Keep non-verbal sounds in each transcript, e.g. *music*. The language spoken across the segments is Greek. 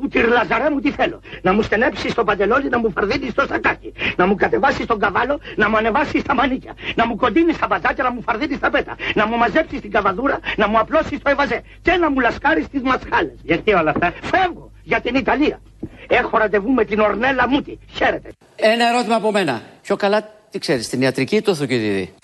Κουτήρ Λαζαρέ μου τι θέλω. Να μου στενέψει το παντελόνι, να μου φαρδίνει στο σακάκι. Να μου κατεβάσει τον καβάλο, να μου ανεβάσει στα μανίκια. Να μου κοντίνει στα μπατζάκια, να μου φαρδίνει στα πέτα. Να μου μαζέψει την καβαδούρα, να μου απλώσει το ευαζέ. Και να μου λασκάρει τι μασχάλες. Γιατί όλα αυτά; Φεύγω για την Ιταλία. Έχω ραντεβού με την Ορνέλα Μούτη. Χαίρετε. Ένα ερώτημα από μένα. Πιο καλά, τι ξέρεις, την ιατρική ή το θοκιδίδι.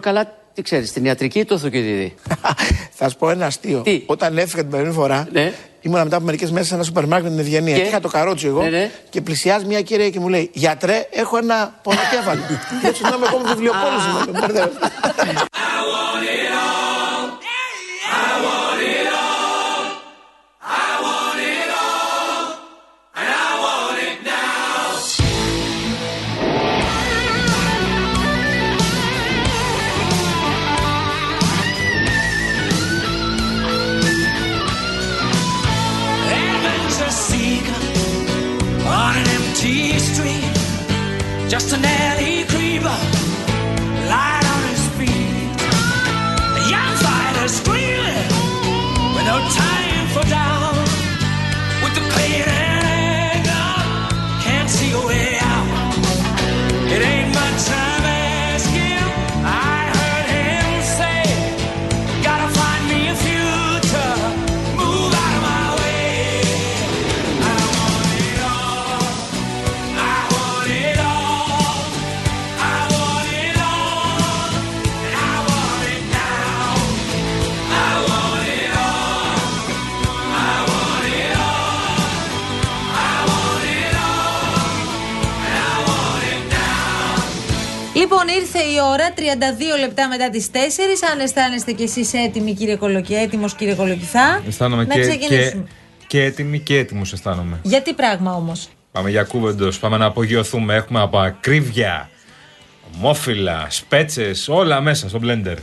Πιο καλά, τι ξέρεις, την ιατρική ή το θοκιδίδι. *laughs* Θα σου πω ένα αστείο. Τι; Όταν έφυγα την περίπτωση φορά, Ναι. ήμουν μετά από μερικές μέρες σε ένα σούπερ μάρκετ με την Ευγενία. Και; Και είχα το καρότσι εγώ Ναι, ναι. και πλησιάζει μια κυρία και μου λέει: Γιατρέ, έχω ένα πονοκέφαλο. *laughs* και έτσι νόμιζα εγώ με βιβλιοπόληση *laughs* ώρα, 32 λεπτά μετά τις 4. Αν αισθάνεστε κι εσείς έτοιμοι, κύριε Κολοκυ, έτοιμος, κύριε Κολοκυθά. Αισθάνομαι να και, ξεκινήσουμε. και, και έτοιμοι και έτοιμους αισθάνομαι. Γιατί πράγμα όμως; Πάμε για κούβεντο, πάμε να απογειωθούμε. Έχουμε από ακρίβεια, ομόφυλα, σπέτσες, όλα μέσα στο blender.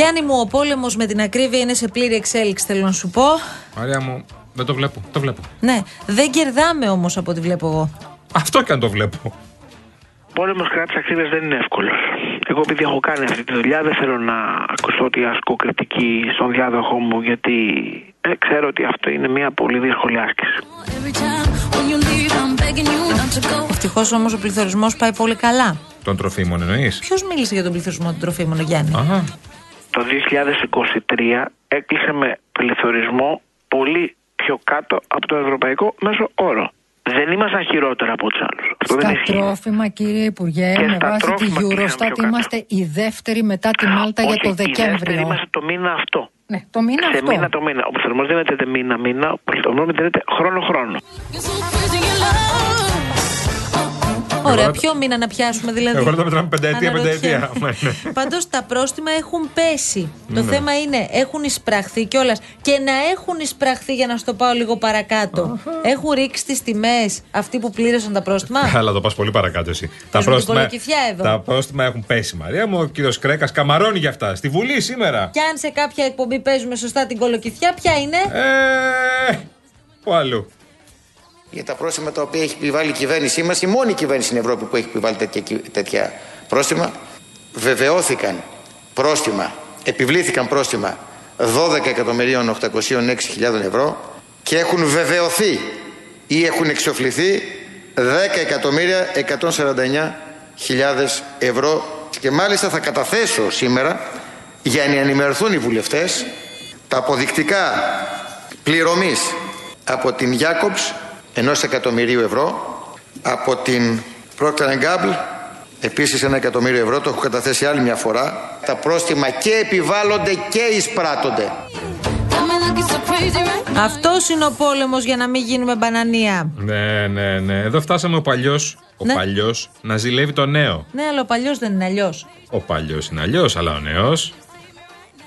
Γιάννη μου, ο πόλεμος με την ακρίβεια είναι σε πλήρη εξέλιξη, θέλω να σου πω. Μαρία μου, δεν το βλέπω. Το βλέπω. Ναι, δεν κερδάμε όμως από ό,τι βλέπω εγώ. Αυτό και αν το βλέπω. πόλεμος κατά της ακρίβειας δεν είναι εύκολο. Εγώ, επειδή έχω κάνει αυτή τη δουλειά, δεν θέλω να ακούσω ότι ασκώ κριτική στον διάδοχό μου, γιατί ε, ξέρω ότι αυτό είναι μια πολύ δύσκολη άσκηση. Every time when you leave, I'm begging you not to go. Ευτυχώς όμως ο πληθωρισμός πάει πολύ καλά. Των τροφίμων εννοείς; Ποιος μίλησε για τον πληθωρισμό των τροφίμων, ο Γιάννη; Αχα. Το 2023 έκλεισε με πληθωρισμό πολύ πιο κάτω από το ευρωπαϊκό μέσο όρο. Δεν ήμασταν χειρότερα από τους άλλους. Αυτό δεν Στα ισχύει. τρόφιμα, κύριε Υπουργέ, Και με στα βάση τη τρόφιμα κλείσαμε πιο Eurostat κάτω. είμαστε η δεύτερη μετά τη Μάλτα για Όχι, το η δεύτερη Δεκέμβριο. είμαστε το μήνα αυτό. Ναι, το μήνα σε αυτό. μήνα το μήνα. Ο πληθωρισμός δεν μετρείται μήνα-μήνα, ο πληθωρισμός μετρείται χρόνο-χρόνο. Ωραία, Εγώ- ποιο μήνα να πιάσουμε δηλαδή; Εγώ δεν μετράμε πενταετία, Αναρωτιέμαι. πενταετία. Ναι. Πάντως τα πρόστιμα έχουν πέσει. Το Ναι. θέμα είναι έχουν εισπραχθεί κιόλας. Και να έχουν εισπραχθεί, για να στο πάω λίγο παρακάτω. Έχουν ρίξει τις τιμές αυτοί που πλήρωσαν τα πρόστιμα; *laughs* Αλλά το πας πολύ παρακάτω εσύ. Τα την κολοκυθιά εδώ. τα πρόστιμα έχουν πέσει, Μαρία μου. Ο κύριος Κρέκας καμαρώνει για αυτά. Στη Βουλή σήμερα. Και αν σε κάποια εκπομπή παίζουμε σωστά την κολοκυθιά, ποια είναι; Ε, πού αλλού. Για τα πρόστιμα τα οποία έχει επιβάλει η κυβέρνησή μας, η μόνη κυβέρνηση στην Ευρώπη που έχει επιβάλει τέτοια, κυ- τέτοια πρόστιμα, βεβαιώθηκαν πρόστιμα, επιβλήθηκαν πρόστιμα 12.806.000 ευρώ και έχουν βεβαιωθεί ή έχουν εξοφληθεί 10.149.000 ευρώ. Και μάλιστα θα καταθέσω σήμερα για να ενημερωθούν οι βουλευτές τα αποδεικτικά πληρωμής από την Jacobs ενός εκατομμυρίου ευρώ από την Procter Gamble επίσης ένα εκατομμύριο ευρώ το έχω καταθέσει άλλη μια φορά τα πρόστιμα και επιβάλλονται και εισπράττονται Got me looking so crazy, right? Αυτός είναι ο πόλεμος για να μην γίνουμε μπανανία. Ναι, ναι, ναι. Εδώ φτάσαμε ο παλιός. Ο Ναι. παλιός να ζηλεύει το νέο. Ναι, αλλά ο παλιός δεν είναι αλλιώς. Ο παλιός είναι αλλιώς, αλλά ο νέος.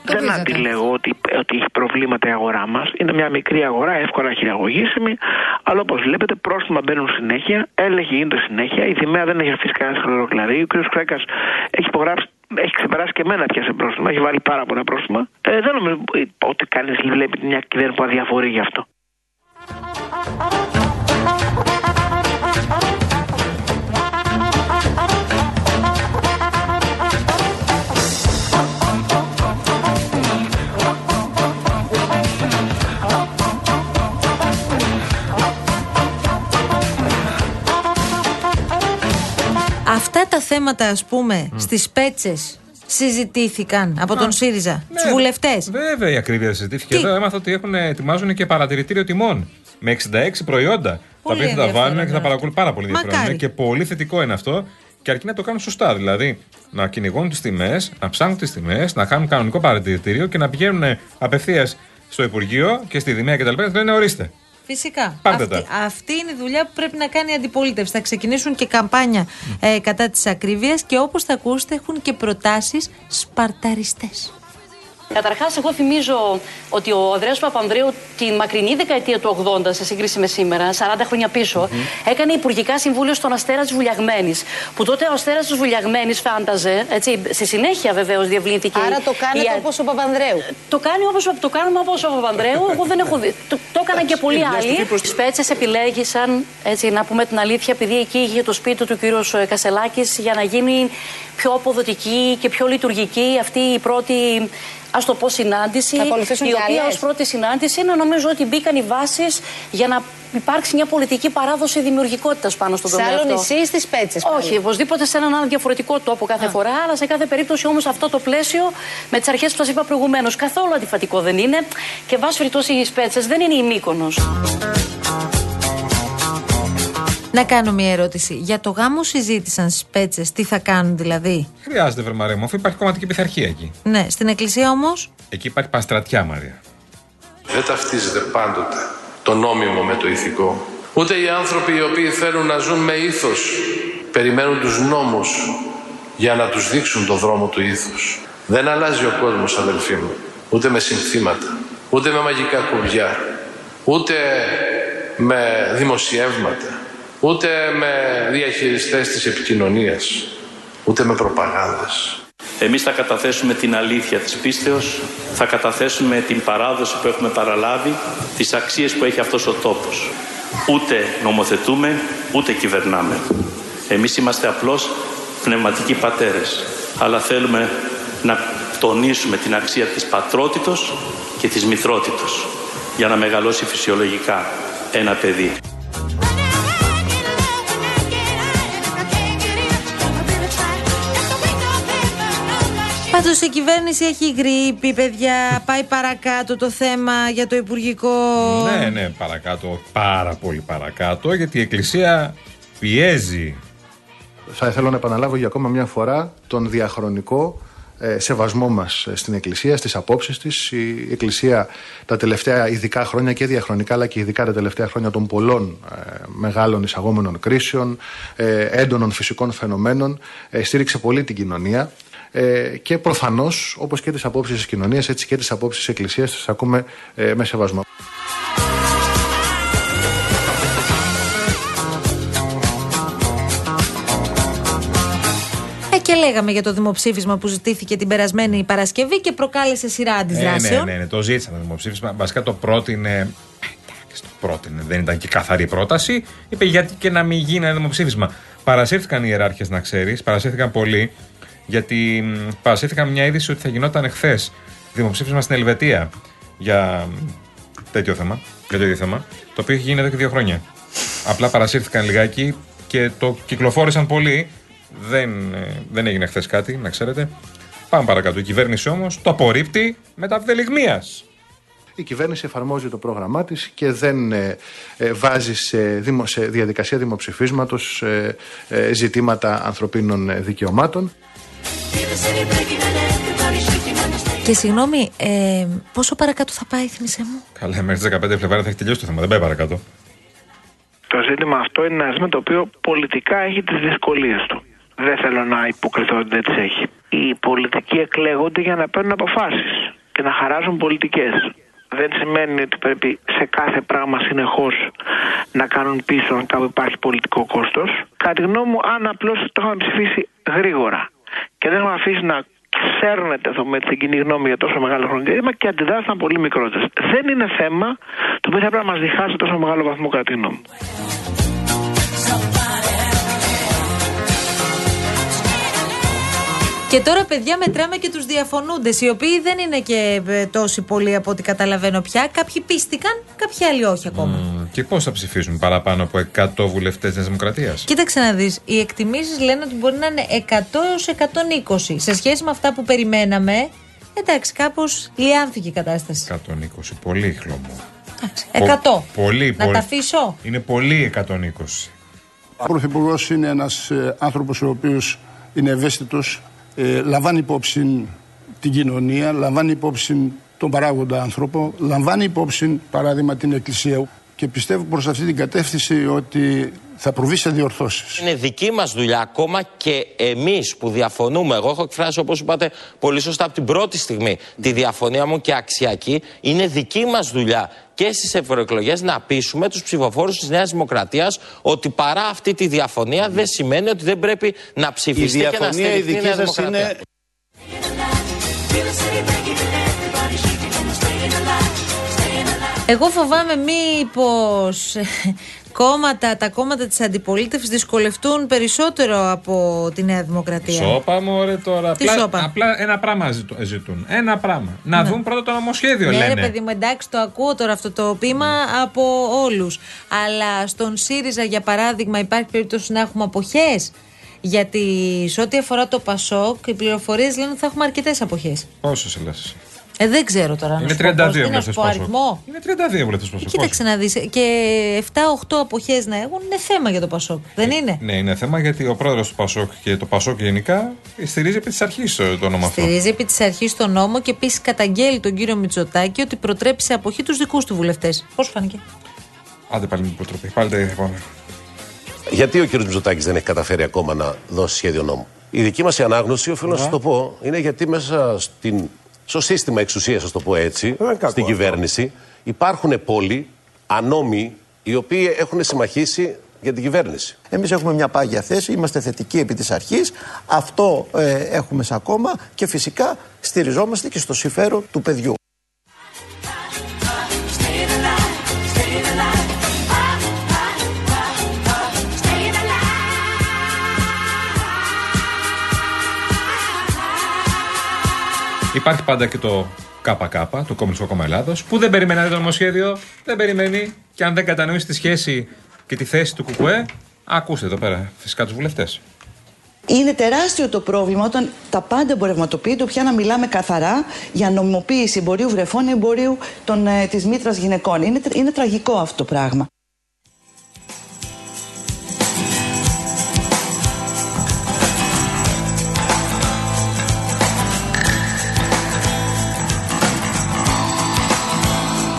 Δεν πείσατε. αντιλέγω ότι, ότι έχει προβλήματα η αγορά μας. Είναι μια μικρή αγορά, εύκολα χειραγωγήσιμη. Αλλά όπως βλέπετε, πρόστιμα μπαίνουν συνέχεια, έλεγχοι γίνονται συνέχεια. Η Δημαία δεν έχει αφήσει κανένα χλωροκλαρί. Ο κ. Κρέκα έχει υπογράψει Έχει ξεπεράσει και εμένα πια σε πρόστιμα. Έχει βάλει πάρα πολλά πρόστιμα. Ε, δεν νομίζω ότι κανείς βλέπει μια κυβέρνηση που αδιαφορεί γι' αυτό. Αυτά τα θέματα, ας πούμε, στις πέτσες συζητήθηκαν από τον ΣΥΡΙΖΑ, τους βουλευτές; Βέβαια η ακρίβεια συζητήθηκε. Τι; Εδώ έμαθα ότι έχουν, ετοιμάζουν και παρατηρητήριο τιμών. Με 66 προϊόντα. τα Πολύ οποία θα τα βάλουν και θα ενδιαφέρον παρακολουθούν πάρα πολύ Μακάρι. ενδιαφέρον. Και πολύ θετικό είναι αυτό. Και αρκεί να το κάνουν σωστά. Δηλαδή να κυνηγώνουν τις τιμές, να ψάχνουν τις τιμές, να κάνουν κανονικό παρατηρητήριο και να πηγαίνουν απευθείας στο Υπουργείο και στη Δημία κτλ. Και να λένε ορίστε. Φυσικά. Πάρτε αυτή, τα. αυτή είναι η δουλειά που πρέπει να κάνει η αντιπολίτευση. Θα ξεκινήσουν και καμπάνια ε, κατά τη ακρίβεια και όπως θα ακούσετε έχουν και προτάσεις σπαρταριστές. Καταρχάς, εγώ θυμίζω ότι ο Ανδρέας Παπανδρέου τη μακρινή δεκαετία του 80, σε σύγκριση με σήμερα, 40 χρόνια πίσω, έκανε υπουργικά συμβούλιο στον Αστέρα της Βουλιαγμένης. Που τότε ο Αστέρας της Βουλιαγμένης φάνταζε, έτσι, στη συνέχεια βεβαίως διευλύνθηκε. Άρα το κάνετε η- όπως ο Παπανδρέου. Το κάνει όπως το κάνουμε όπως ο Παπανδρέου. Εγώ δεν έχω δει. Το, το έκαναν και πολλοί άλλοι. Οι σπέτσες επιλέγησαν, έτσι, να πούμε την αλήθεια, επειδή εκεί είχε το σπίτι του κύριος Κασελάκης για να γίνει πιο αποδοτική και πιο λειτουργική αυτή η πρώτη. Α το πω συνάντηση, Θα ακολουθήσουν η και οποία άλλες. ως πρώτη συνάντηση είναι νομίζω ότι μπήκαν οι βάσεις για να υπάρξει μια πολιτική παράδοση δημιουργικότητας πάνω στον Σε τομέα άλλο αυτό. νησί ή στις Πέτσες πάλι; Όχι, οπωσδήποτε σε έναν άλλο διαφορετικό τόπο κάθε φορά, αλλά σε κάθε περίπτωση όμως αυτό το πλαίσιο με τις αρχές που σας είπα προηγουμένως καθόλου αντιφατικό δεν είναι και βάσει περιπτώσει οι σπέτσε δεν είναι η Μύκονος. Να κάνω μια ερώτηση. Για το γάμο συζήτησαν στις πέτσες, τι θα κάνουν δηλαδή; Χρειάζεται, βρε Μαρία μου, αφού υπάρχει κομματική πειθαρχία εκεί. Ναι, στην εκκλησία όμως; Εκεί υπάρχει παστρατιά, Μαρία. Δεν ταυτίζεται πάντοτε το νόμιμο με το ηθικό. Ούτε οι άνθρωποι οι οποίοι θέλουν να ζουν με ήθος περιμένουν τους νόμους για να τους δείξουν το δρόμο του ήθους. Δεν αλλάζει ο κόσμος αδελφοί μου, ούτε με συνθήματα, ούτε με μαγικά κουμπιά, ούτε με δημοσιεύματα, ούτε με διαχειριστές της επικοινωνίας, ούτε με προπαγάνδες. Εμείς θα καταθέσουμε την αλήθεια της πίστεως, θα καταθέσουμε την παράδοση που έχουμε παραλάβει, τις αξίες που έχει αυτός ο τόπος. Ούτε νομοθετούμε, ούτε κυβερνάμε. Εμείς είμαστε απλώς πνευματικοί πατέρες, αλλά θέλουμε να τονίσουμε την αξία της πατρότητος και της μητρότητος για να μεγαλώσει φυσιολογικά ένα παιδί. Πάντως η κυβέρνηση έχει γρήπη, παιδιά. Πάει παρακάτω το θέμα για το Υπουργικό. Ναι, ναι, παρακάτω, πάρα πολύ παρακάτω, γιατί η Εκκλησία πιέζει. Θα ήθελα να επαναλάβω για ακόμα μια φορά τον διαχρονικό ε, σεβασμό μας ε, στην Εκκλησία, στις απόψεις της. Η Εκκλησία τα τελευταία ειδικά χρόνια και διαχρονικά αλλά και ειδικά τα τελευταία χρόνια των πολλών ε, μεγάλων εισαγόμενων κρίσεων, ε, έντονων φυσικών φαινομένων, ε, στήριξε πολύ την κοινωνία. Ε, και προφανώς, όπως και τις απόψεις της κοινωνίας, έτσι και τις απόψεις της Εκκλησίας, τις ακούμε ε, με σεβασμό. Ε, και λέγαμε για το δημοψήφισμα που ζητήθηκε την περασμένη Παρασκευή και προκάλεσε σειρά Ε, αντιδράσεων. ναι, ναι, ναι, το ζήτησαν το δημοψήφισμα. Βασικά το πρότεινε. ε, εντάξει, Το πρότεινε, δεν ήταν και καθαρή πρόταση. Είπε γιατί και να μην γίνει ένα δημοψήφισμα. Παρασύρθηκαν οι ιεράρχες, να ξέρεις, παρασύρθηκαν πολλοί, γιατί μ, παρασύρθηκαν μια είδηση ότι θα γινόταν εχθές δημοψήφισμα στην Ελβετία για μ, τέτοιο θέμα, για το ίδιο θέμα, το οποίο έχει γίνει εδώ και δύο χρόνια. Απλά παρασύρθηκαν λιγάκι και το κυκλοφόρησαν πολύ. Δεν, ε, δεν έγινε χθε κάτι, να ξέρετε. Πάμε παρακάτω. Η κυβέρνηση όμως το απορρίπτει με τα βδελιγμίας. Η κυβέρνηση εφαρμόζει το πρόγραμμά της και δεν ε, ε, βάζει σε, δημο- σε διαδικασία δημοψηφίσματος ε, ε, ζητήματα ανθρωπίνων ε, δικαιωμάτων. Και συγγνώμη, ε, πόσο παρακάτω θα πάει, θύμισε μου; Καλά, μέχρι τις 15 Φλεβάρι θα έχει τελειώσει το θέμα. Δεν πάει παρακάτω. Το ζήτημα αυτό είναι ένα ζήτημα το οποίο πολιτικά έχει τις δυσκολίες του. Δεν θέλω να υποκριθώ ότι δεν τις έχει. Οι πολιτικοί εκλέγονται για να παίρνουν αποφάσεις και να χαράζουν πολιτικές. Δεν σημαίνει ότι πρέπει σε κάθε πράγμα συνεχώς να κάνουν πίσω αν κάπου υπάρχει πολιτικό κόστος. Κατά τη γνώμη μου, αν απλώς το είχαμε ψηφίσει γρήγορα και δεν έχουμε αφήσει να ξέρνετε το με την κοινή γνώμη για τόσο μεγάλο χρονικό διάστημα και αντιδράσαν πολύ μικρότερες. Δεν είναι θέμα το οποίο θα πρέπει να μας διχάσει τόσο μεγάλο βαθμό κατά τη γνώμη Και τώρα, παιδιά, μετράμε και τους διαφωνούντες, οι οποίοι δεν είναι και ε, τόσοι πολλοί από ό,τι καταλαβαίνω πια. Κάποιοι πίστηκαν, κάποιοι άλλοι όχι ακόμα. Μ, Και πώς θα ψηφίσουν παραπάνω από 100 βουλευτές τη Δημοκρατίας; Κοίταξε να δεις. Οι εκτιμήσεις λένε ότι μπορεί να είναι 100 έως 120. Σε σχέση με αυτά που περιμέναμε, εντάξει, κάπως λιάνθηκε η κατάσταση. 120. Πολύ χλωμό. 100. Πολύ, Να πολύ. τα αφήσω. Είναι πολύ 120. Ο Πρωθυπουργός είναι ένας άνθρωπος ο οποίος είναι ευαίσθητος, ε, λαμβάνει υπόψη την κοινωνία, λαμβάνει υπόψη τον παράγοντα άνθρωπο, λαμβάνει υπόψη παράδειγμα την Εκκλησία και πιστεύω προς αυτή την κατεύθυνση ότι θα προβεί σε διορθώσεις. Είναι δική μας δουλειά ακόμα και εμείς που διαφωνούμε. Εγώ έχω εκφράσει, όπως είπατε πολύ σωστά από την πρώτη στιγμή, τη διαφωνία μου και αξιακή. Είναι δική μας δουλειά και στις ευρωεκλογές να πείσουμε τους ψηφοφόρους της Νέας Δημοκρατίας ότι παρά αυτή τη διαφωνία δεν σημαίνει ότι δεν πρέπει να ψηφιστεί και να διαφωνία η στηριχθεί η δική Νέα σας Δημοκρατία. είναι Εγώ φοβάμαι μήπως ε, κόμματα, τα κόμματα της αντιπολίτευσης δυσκολευτούν περισσότερο από τη Νέα Δημοκρατία. Σώπα μου, ωραία τώρα. Τι απλά, σώπα; απλά ένα πράγμα ζητού- ζητούν. Ένα πράγμα. Να Ναι. δουν πρώτα το νομοσχέδιο, Ναι, λένε. ρε παιδί μου, εντάξει, το ακούω τώρα αυτό το πείμα από όλους. Αλλά στον ΣΥΡΙΖΑ, για παράδειγμα, υπάρχει περίπτωση να έχουμε αποχές; Γιατί σε ό,τι αφορά το ΠΑΣΟΚ, οι πληροφορίες λένε ότι θα έχουμε αρκετές αποχές. Πόσες λες. Ε, δεν ξέρω τώρα. να Είναι σου πω πώς. 32 Τι να βουλευτέ σου πω, αριθμό. Είναι 32 βουλευτέ Πασόκ. Κοίταξε να δεις. Και 7-8 αποχές να έχουν είναι θέμα για το ΠΑΣΟΚ. Δεν είναι; Ναι, είναι θέμα γιατί ο πρόεδρος του Πασόκ και το Πασόκ γενικά στηρίζει επί της αρχής το όνομα αυτό. Στηρίζει επί της αρχής τον νόμο και επίσης καταγγέλει τον κύριο Μητσοτάκη ότι προτρέπει σε αποχή τους δικούς του βουλευτές. Πώς φάνηκε; Άντε πάλι με την υποτροπή. Πάλι τα ίδια πάμε. Γιατί ο κ. Μητσοτάκης δεν έχει καταφέρει ακόμα να δώσει σχέδιο νόμου; Η δική μας ανάγνωση, οφείλω να σας το πω, είναι γιατί μέσα στην, στο σύστημα εξουσίας, ας το πω έτσι, στην κυβέρνηση, υπάρχουν πολλοί ανώμοι οι οποίοι έχουν συμμαχήσει για την κυβέρνηση. Εμείς έχουμε μια πάγια θέση, είμαστε θετικοί επί της αρχής, αυτό ε, έχουμε σαν κόμμα και φυσικά στηριζόμαστε και στο συμφέρον του παιδιού. Υπάρχει πάντα και το ΚΚ, το Κομμουνιστικό Κόμμα Ελλάδος, που δεν περιμένει να δει το νομοσχέδιο, δεν περιμένει και αν δεν κατανοήσει τη σχέση και τη θέση του ΚΚΕ, ακούστε εδώ πέρα φυσικά τους βουλευτές. Είναι τεράστιο το πρόβλημα όταν τα πάντα εμπορευματοποιείται, πια να μιλάμε καθαρά για νομιμοποίηση εμπορίου βρεφών, εμπορίου των, ε, της μήτρας γυναικών. Είναι, τρα- είναι τραγικό αυτό το πράγμα.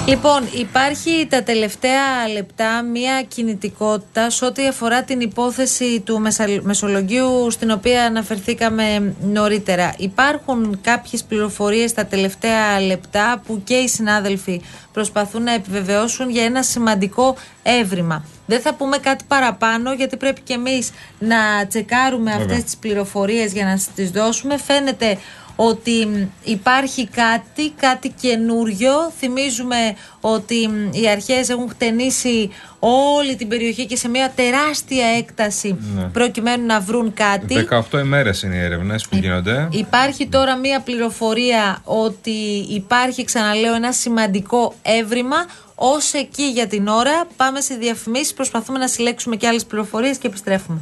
Λοιπόν, υπάρχει τα τελευταία λεπτά μία κινητικότητα σε ό,τι αφορά την υπόθεση του Μεσα- Μεσολογγίου στην οποία αναφερθήκαμε νωρίτερα. Υπάρχουν κάποιες πληροφορίες τα τελευταία λεπτά που και οι συνάδελφοι προσπαθούν να επιβεβαιώσουν για ένα σημαντικό έβριμα. Δεν θα πούμε κάτι παραπάνω γιατί πρέπει και εμείς να τσεκάρουμε Βέβαια. αυτές τις πληροφορίες για να τις δώσουμε. Φαίνεται ότι μ, υπάρχει κάτι, κάτι καινούριο. Θυμίζουμε ότι μ, οι αρχές έχουν χτενίσει όλη την περιοχή και σε μια τεράστια έκταση Ναι. προκειμένου να βρουν κάτι. 18 ημέρες είναι οι έρευνες που γίνονται. Υπάρχει τώρα μία πληροφορία ότι υπάρχει, ξαναλέω, ένα σημαντικό έβριμα. Ω εκεί για την ώρα, πάμε σε διαφημίσεις, προσπαθούμε να συλλέξουμε και άλλες πληροφορίες και επιστρέφουμε.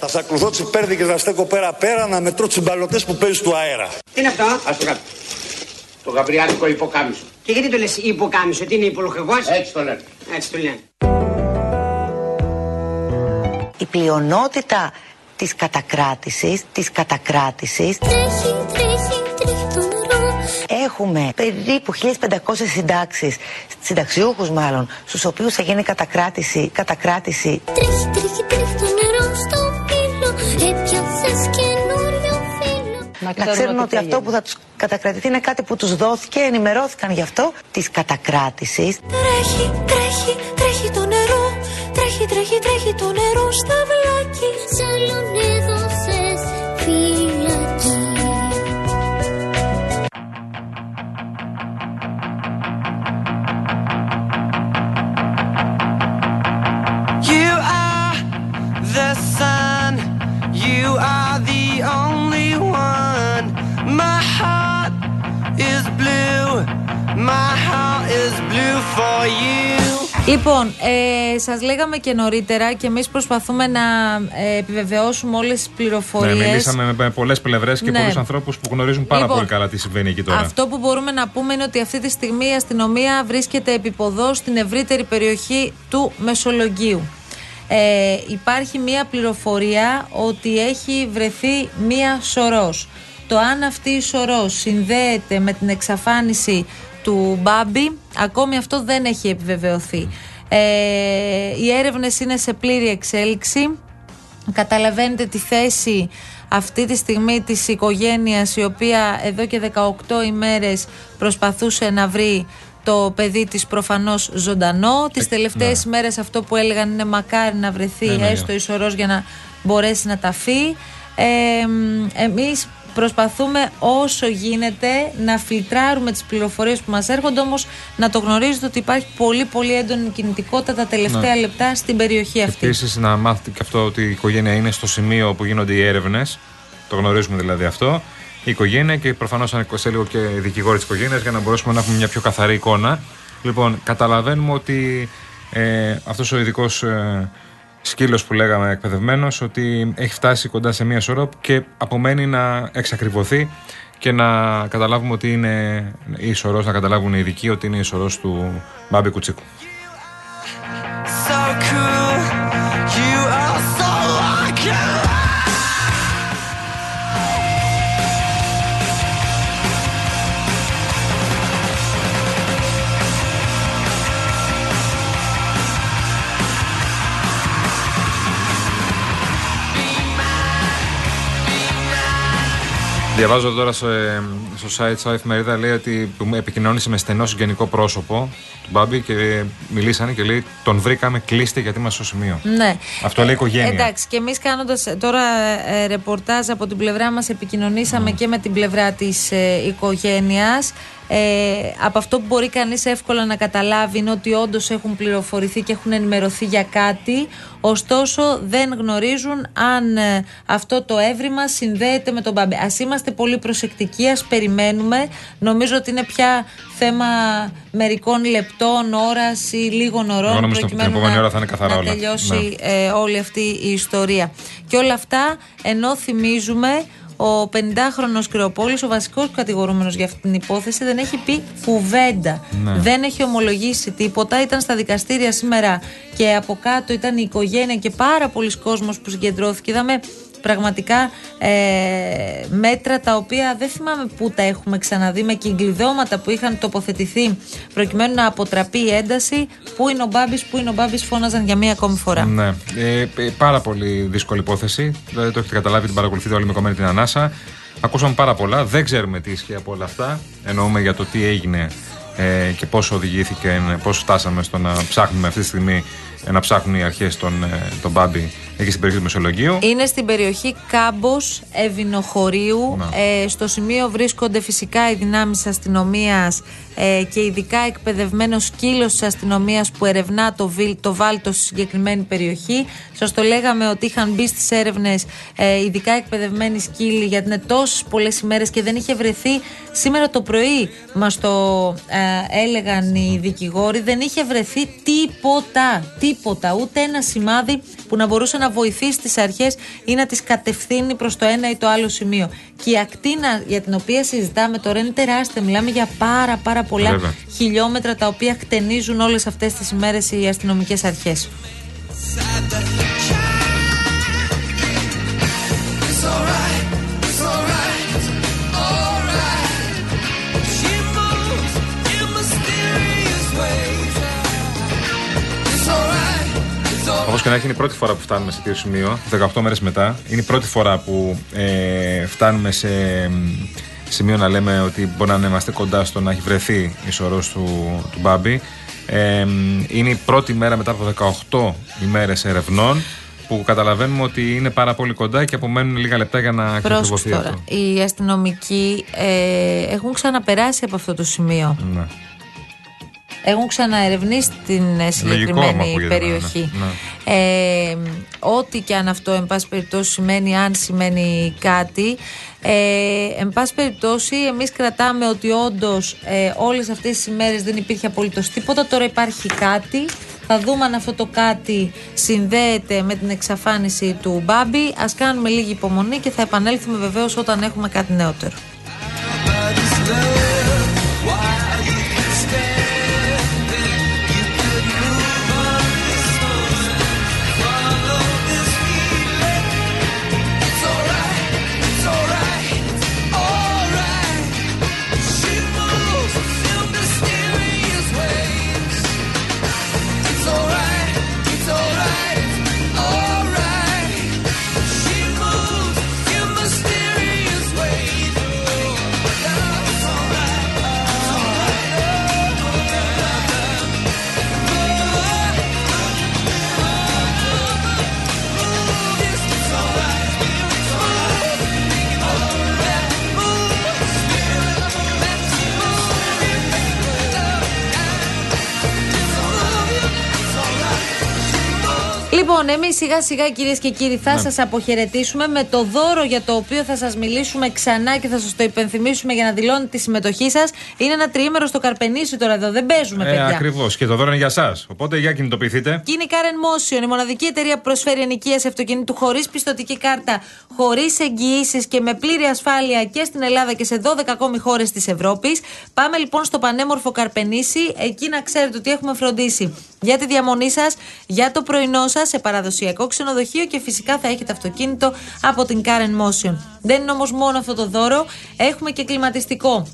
Θα σε ακολουθώ τσιπέρδικες να στέκω πέρα-πέρα να μετρώ τσιμπαλωτές που παίζεις του αέρα. Τι είναι αυτό; Ας το κάτω. Το γαβριάτικο υποκάμισο. Και γιατί το λες υποκάμισο, τι είναι υπολογεγός; Έτσι το λένε. Έτσι το λένε. η πλειονότητα της κατακράτησης, της κατακράτησης Έχουμε περίπου 1500 συντάξεις, συνταξιούχους μάλλον, στους οποίους θα γίνει κατακράτηση, κατακράτηση Τρέχει, τρέχει, τρέχει το νερό στο φύλλο Έπιασες καινούριο φύλλο να ξέρουν ότι αυτό που θα τους κατακρατηθεί είναι κάτι που τους δόθηκε, ενημερώθηκαν γι' αυτό, της κατακράτησης. Τρέχει, τρέχει, τρέχει το νερό Τρέχει, τρέχει, τρέχει το νερό Λοιπόν, ε, σας λέγαμε και νωρίτερα και εμείς προσπαθούμε να ε, επιβεβαιώσουμε όλες τις πληροφορίες. Ναι, μιλήσαμε με πολλές πλευρές και Ναι. πολλούς ανθρώπους που γνωρίζουν πάρα Λοιπόν, πολύ καλά τι συμβαίνει εκεί τώρα. Αυτό που μπορούμε να πούμε είναι ότι αυτή τη στιγμή η αστυνομία βρίσκεται επιποδό στην ευρύτερη περιοχή του Μεσολογγίου. Ε, υπάρχει μία πληροφορία ότι έχει βρεθεί μία σωρός. Το αν αυτή η σωρός συνδέεται με την εξαφάνιση του Μπάμπη, ακόμη αυτό δεν έχει επιβεβαιωθεί. Ε, οι έρευνες είναι σε πλήρη εξέλιξη. Καταλαβαίνετε τη θέση αυτή τη στιγμή της οικογένειας η οποία εδώ και 18 ημέρες προσπαθούσε να βρει το παιδί της προφανώς ζωντανό. Τις τελευταίες ημέρες αυτό που έλεγαν είναι μακάρι να βρεθεί Ναι, ναι, έστω η σωρός για να μπορέσει να ταφεί. Ε, μ, εμείς προσπαθούμε όσο γίνεται να φιλτράρουμε τις πληροφορίες που μας έρχονται όμως να το γνωρίζετε ότι υπάρχει πολύ πολύ έντονη κινητικότητα τα τελευταία Ναι. λεπτά στην περιοχή αυτή. Επίσης, να μάθετε και αυτό ότι η οικογένεια είναι στο σημείο που γίνονται οι έρευνες. Το γνωρίζουμε δηλαδή αυτό. Η οικογένεια και προφανώς σε λίγο και οι δικηγόροι της οικογένειας για να μπορέσουμε να έχουμε μια πιο καθαρή εικόνα. Λοιπόν, καταλαβαίνουμε ότι ε, αυτός ο ειδικός ε, σκύλος που λέγαμε εκπαιδευμένος ότι έχει φτάσει κοντά σε μία σωρό και απομένει να εξακριβωθεί και να καταλάβουμε ότι είναι η σωρός, να καταλάβουν οι ειδικοί ότι είναι η σωρός του Μπάμπη Κουτσίκου. So cool, Διαβάζω τώρα στο, ε, στο site σαν εφημερίδα λέει ότι επικοινώνησε με στενό συγγενικό πρόσωπο του Μπάμπη και μιλήσανε και λέει τον βρήκαμε, κλείστε γιατί είμαστε στο σημείο. Ναι. Αυτό λέει η οικογένεια. Εντάξει, και εμείς κάνοντας τώρα ε, ρεπορτάζ από την πλευρά μας, επικοινωνήσαμε και με την πλευρά της ε, οικογένειας. Ε, από αυτό που μπορεί κανείς εύκολα να καταλάβει είναι ότι όντως έχουν πληροφορηθεί και έχουν ενημερωθεί για κάτι ωστόσο δεν γνωρίζουν αν ε, αυτό το έβριμα συνδέεται με τον Μπάμπη. Ας είμαστε πολύ προσεκτικοί, ας περιμένουμε. Νομίζω ότι είναι πια θέμα μερικών λεπτών, ώρας ή λίγων ωρών Εγώ νομίζω ότι την επόμενη να, ώρα θα είναι καθαρά να όλα. τελειώσει ε, όλη αυτή η ιστορία. Και όλα αυτά ενώ θυμίζουμε ο 50χρονος Κρεοπόλης, ο βασικός κατηγορούμενος για αυτή την υπόθεση, δεν έχει πει κουβέντα. Ναι. Δεν έχει ομολογήσει τίποτα. Ήταν στα δικαστήρια σήμερα και από κάτω ήταν η οικογένεια και πάρα πολλοί κόσμος που συγκεντρώθηκε. Είδαμε πραγματικά ε, μέτρα τα οποία δεν θυμάμαι πού τα έχουμε ξαναδεί με κυκλειδώματα που είχαν τοποθετηθεί προκειμένου να αποτραπεί η ένταση. Πού είναι ο Μπάμπης, πού είναι ο Μπάμπης φώναζαν για μία ακόμη φορά. Ναι. Ε, ε, πάρα πολύ δύσκολη υπόθεση. Δηλαδή το έχετε καταλάβει, την παρακολουθείτε όλοι με κομμένη την ανάσα. Ακούσαμε πάρα πολλά. Δεν ξέρουμε τι ισχύει από όλα αυτά. Εννοούμε για το τι έγινε ε, και πώς οδηγήθηκε, πώς φτάσαμε στο να ψάχνουμε αυτή τη στιγμή ε, να ψάχνουν οι αρχές τον, ε, τον Μπάμπη εκεί στην περιοχή του Μεσολογγίου. Είναι στην περιοχή Κάμπος Ευηνοχωρίου. Ε, στο σημείο βρίσκονται φυσικά οι δυνάμεις αστυνομίας ε, και ειδικά εκπαιδευμένος σκύλος της αστυνομίας που ερευνά το, βίλ, το βάλτο στη συγκεκριμένη περιοχή. Σας το λέγαμε ότι είχαν μπει στις έρευνες ε, ειδικά εκπαιδευμένοι σκύλοι γιατί είναι τόσες πολλές ημέρες και δεν είχε βρεθεί σήμερα το πρωί μας το ε, έλεγαν οι δικηγόροι δεν είχε βρεθεί τίποτα τίποτα ούτε ένα σημάδι που να μπορούσε να βοηθήσει τις αρχές ή να τις κατευθύνει προς το ένα ή το άλλο σημείο. Και η ακτίνα για την οποία συζητάμε τώρα είναι τεράστια. Μιλάμε για πάρα πάρα πολλά Βέβαια. χιλιόμετρα τα οποία χτενίζουν όλες αυτές τις ημέρες οι αστυνομικές αρχές. Και να έχει, είναι η πρώτη φορά που φτάνουμε σε τέτοιο σημείο, 18 μέρες μετά. Είναι η πρώτη φορά που ε, φτάνουμε σε μ, σημείο να λέμε ότι μπορεί να είμαστε κοντά στο να έχει βρεθεί η σωρός του, του Μπάμπη. Ε, μ, είναι η πρώτη μέρα μετά από 18 ημέρες ερευνών που καταλαβαίνουμε ότι είναι πάρα πολύ κοντά και απομένουν λίγα λεπτά για να Πρόσεξε ακριβωθεί τώρα. αυτό. Οι αστυνομικοί ε, έχουν ξαναπεράσει από αυτό το σημείο. Ναι. Έχουν ξαναερευνήσει την ε, Λογικό, άμα συγκεκριμένη ακούγεται, ναι, περιοχή. ναι, Ε, ό,τι και αν αυτό, εν πάση περιπτώσει, σημαίνει, αν σημαίνει κάτι. Ε, εν πάση περιπτώσει, εμείς κρατάμε ότι όντως ε, όλες αυτές τις ημέρες δεν υπήρχε απολύτως τίποτα. Τώρα υπάρχει κάτι. Θα δούμε αν αυτό το κάτι συνδέεται με την εξαφάνιση του Μπάμπη. Ας κάνουμε λίγη υπομονή και θα επανέλθουμε βεβαίως όταν έχουμε κάτι νεότερο. Λοιπόν, εμείς σιγά σιγά κυρίες και κύριοι θα Ναι. σας αποχαιρετήσουμε με το δώρο για το οποίο θα σας μιλήσουμε ξανά και θα σας το υπενθυμίσουμε για να δηλώνετε τη συμμετοχή σας. Είναι ένα τριήμερο στο Καρπενήσι τώρα εδώ. Δεν παίζουμε, Ε, παιδιά. Ακριβώς. Και το δώρο είναι για εσά. Οπότε για κινητοποιηθείτε. Και είναι η Karen Motion, η μοναδική εταιρεία που προσφέρει ενοικίαση αυτοκινήτου χωρίς πιστοτική κάρτα, χωρίς εγγυήσεις και με πλήρη ασφάλεια και στην Ελλάδα και σε 12 ακόμη χώρες της Ευρώπης. Πάμε λοιπόν στο πανέμορφο Καρπενήσι. Εκεί να ξέρετε ότι έχουμε φροντίσει για τη διαμονή σας, για το πρωινό σας, σε παραδοσιακό ξενοδοχείο και φυσικά θα έχετε αυτοκίνητο από την Karen Motion. Δεν είναι όμως μόνο αυτό το δώρο, έχουμε και κλιματιστικό.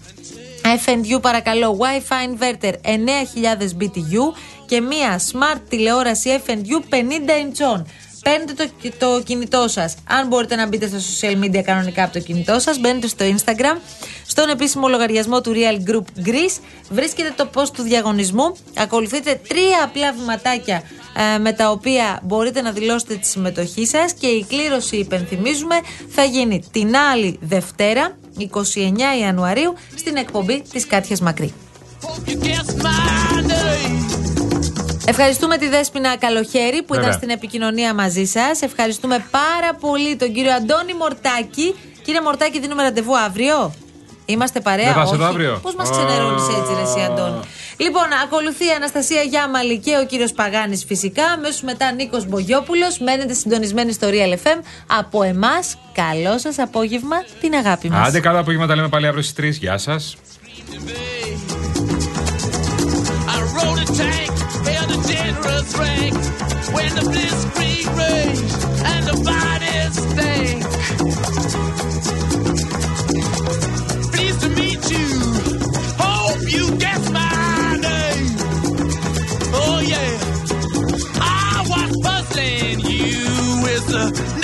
FNU παρακαλώ, Wi-Fi inverter 9000 BTU και μία smart τηλεόραση FNU 50 inch. Παίρνετε το, το κινητό σας. Αν μπορείτε να μπείτε στα social media κανονικά από το κινητό σας, μπαίνετε στο Instagram, στον επίσημο λογαριασμό του Real Group Greece, βρίσκετε το post του διαγωνισμού, ακολουθείτε τρία απλά βηματάκια ε, με τα οποία μπορείτε να δηλώσετε τη συμμετοχή σας και η κλήρωση, υπενθυμίζουμε, θα γίνει την άλλη Δευτέρα, 29 Ιανουαρίου, στην εκπομπή της Κάτιας Μακρύ. Ευχαριστούμε τη Δέσποινα Καλοχέρη που Βέβαια. ήταν στην επικοινωνία μαζί σας. Ευχαριστούμε πάρα πολύ τον κύριο Αντώνη Μορτάκη. Κύριε Μορτάκη, δίνουμε ραντεβού αύριο. Είμαστε παρέα. Δεν θα είσαι εδώ αύριο; Πώς μας ξενερώνεις έτσι, ρε, εσύ, Αντώνη; Λοιπόν, ακολουθεί η Αναστασία Γιάμαλη και ο κύριος Παγάνης φυσικά. Αμέσως μετά Νίκος Μπογιόπουλος. Μένετε συντονισμένοι στο Real FM. Από εμάς, καλό σας απόγευμα, την αγάπη μας. Άντε, καλά απόγευμα, τα λέμε πάλι αύριο στις 3. Γεια σας. Generous rank when the blitzkrieg raged and the bodies stank. Pleased to meet you. Hope you guess my name. Oh yeah, I was puzzling you with the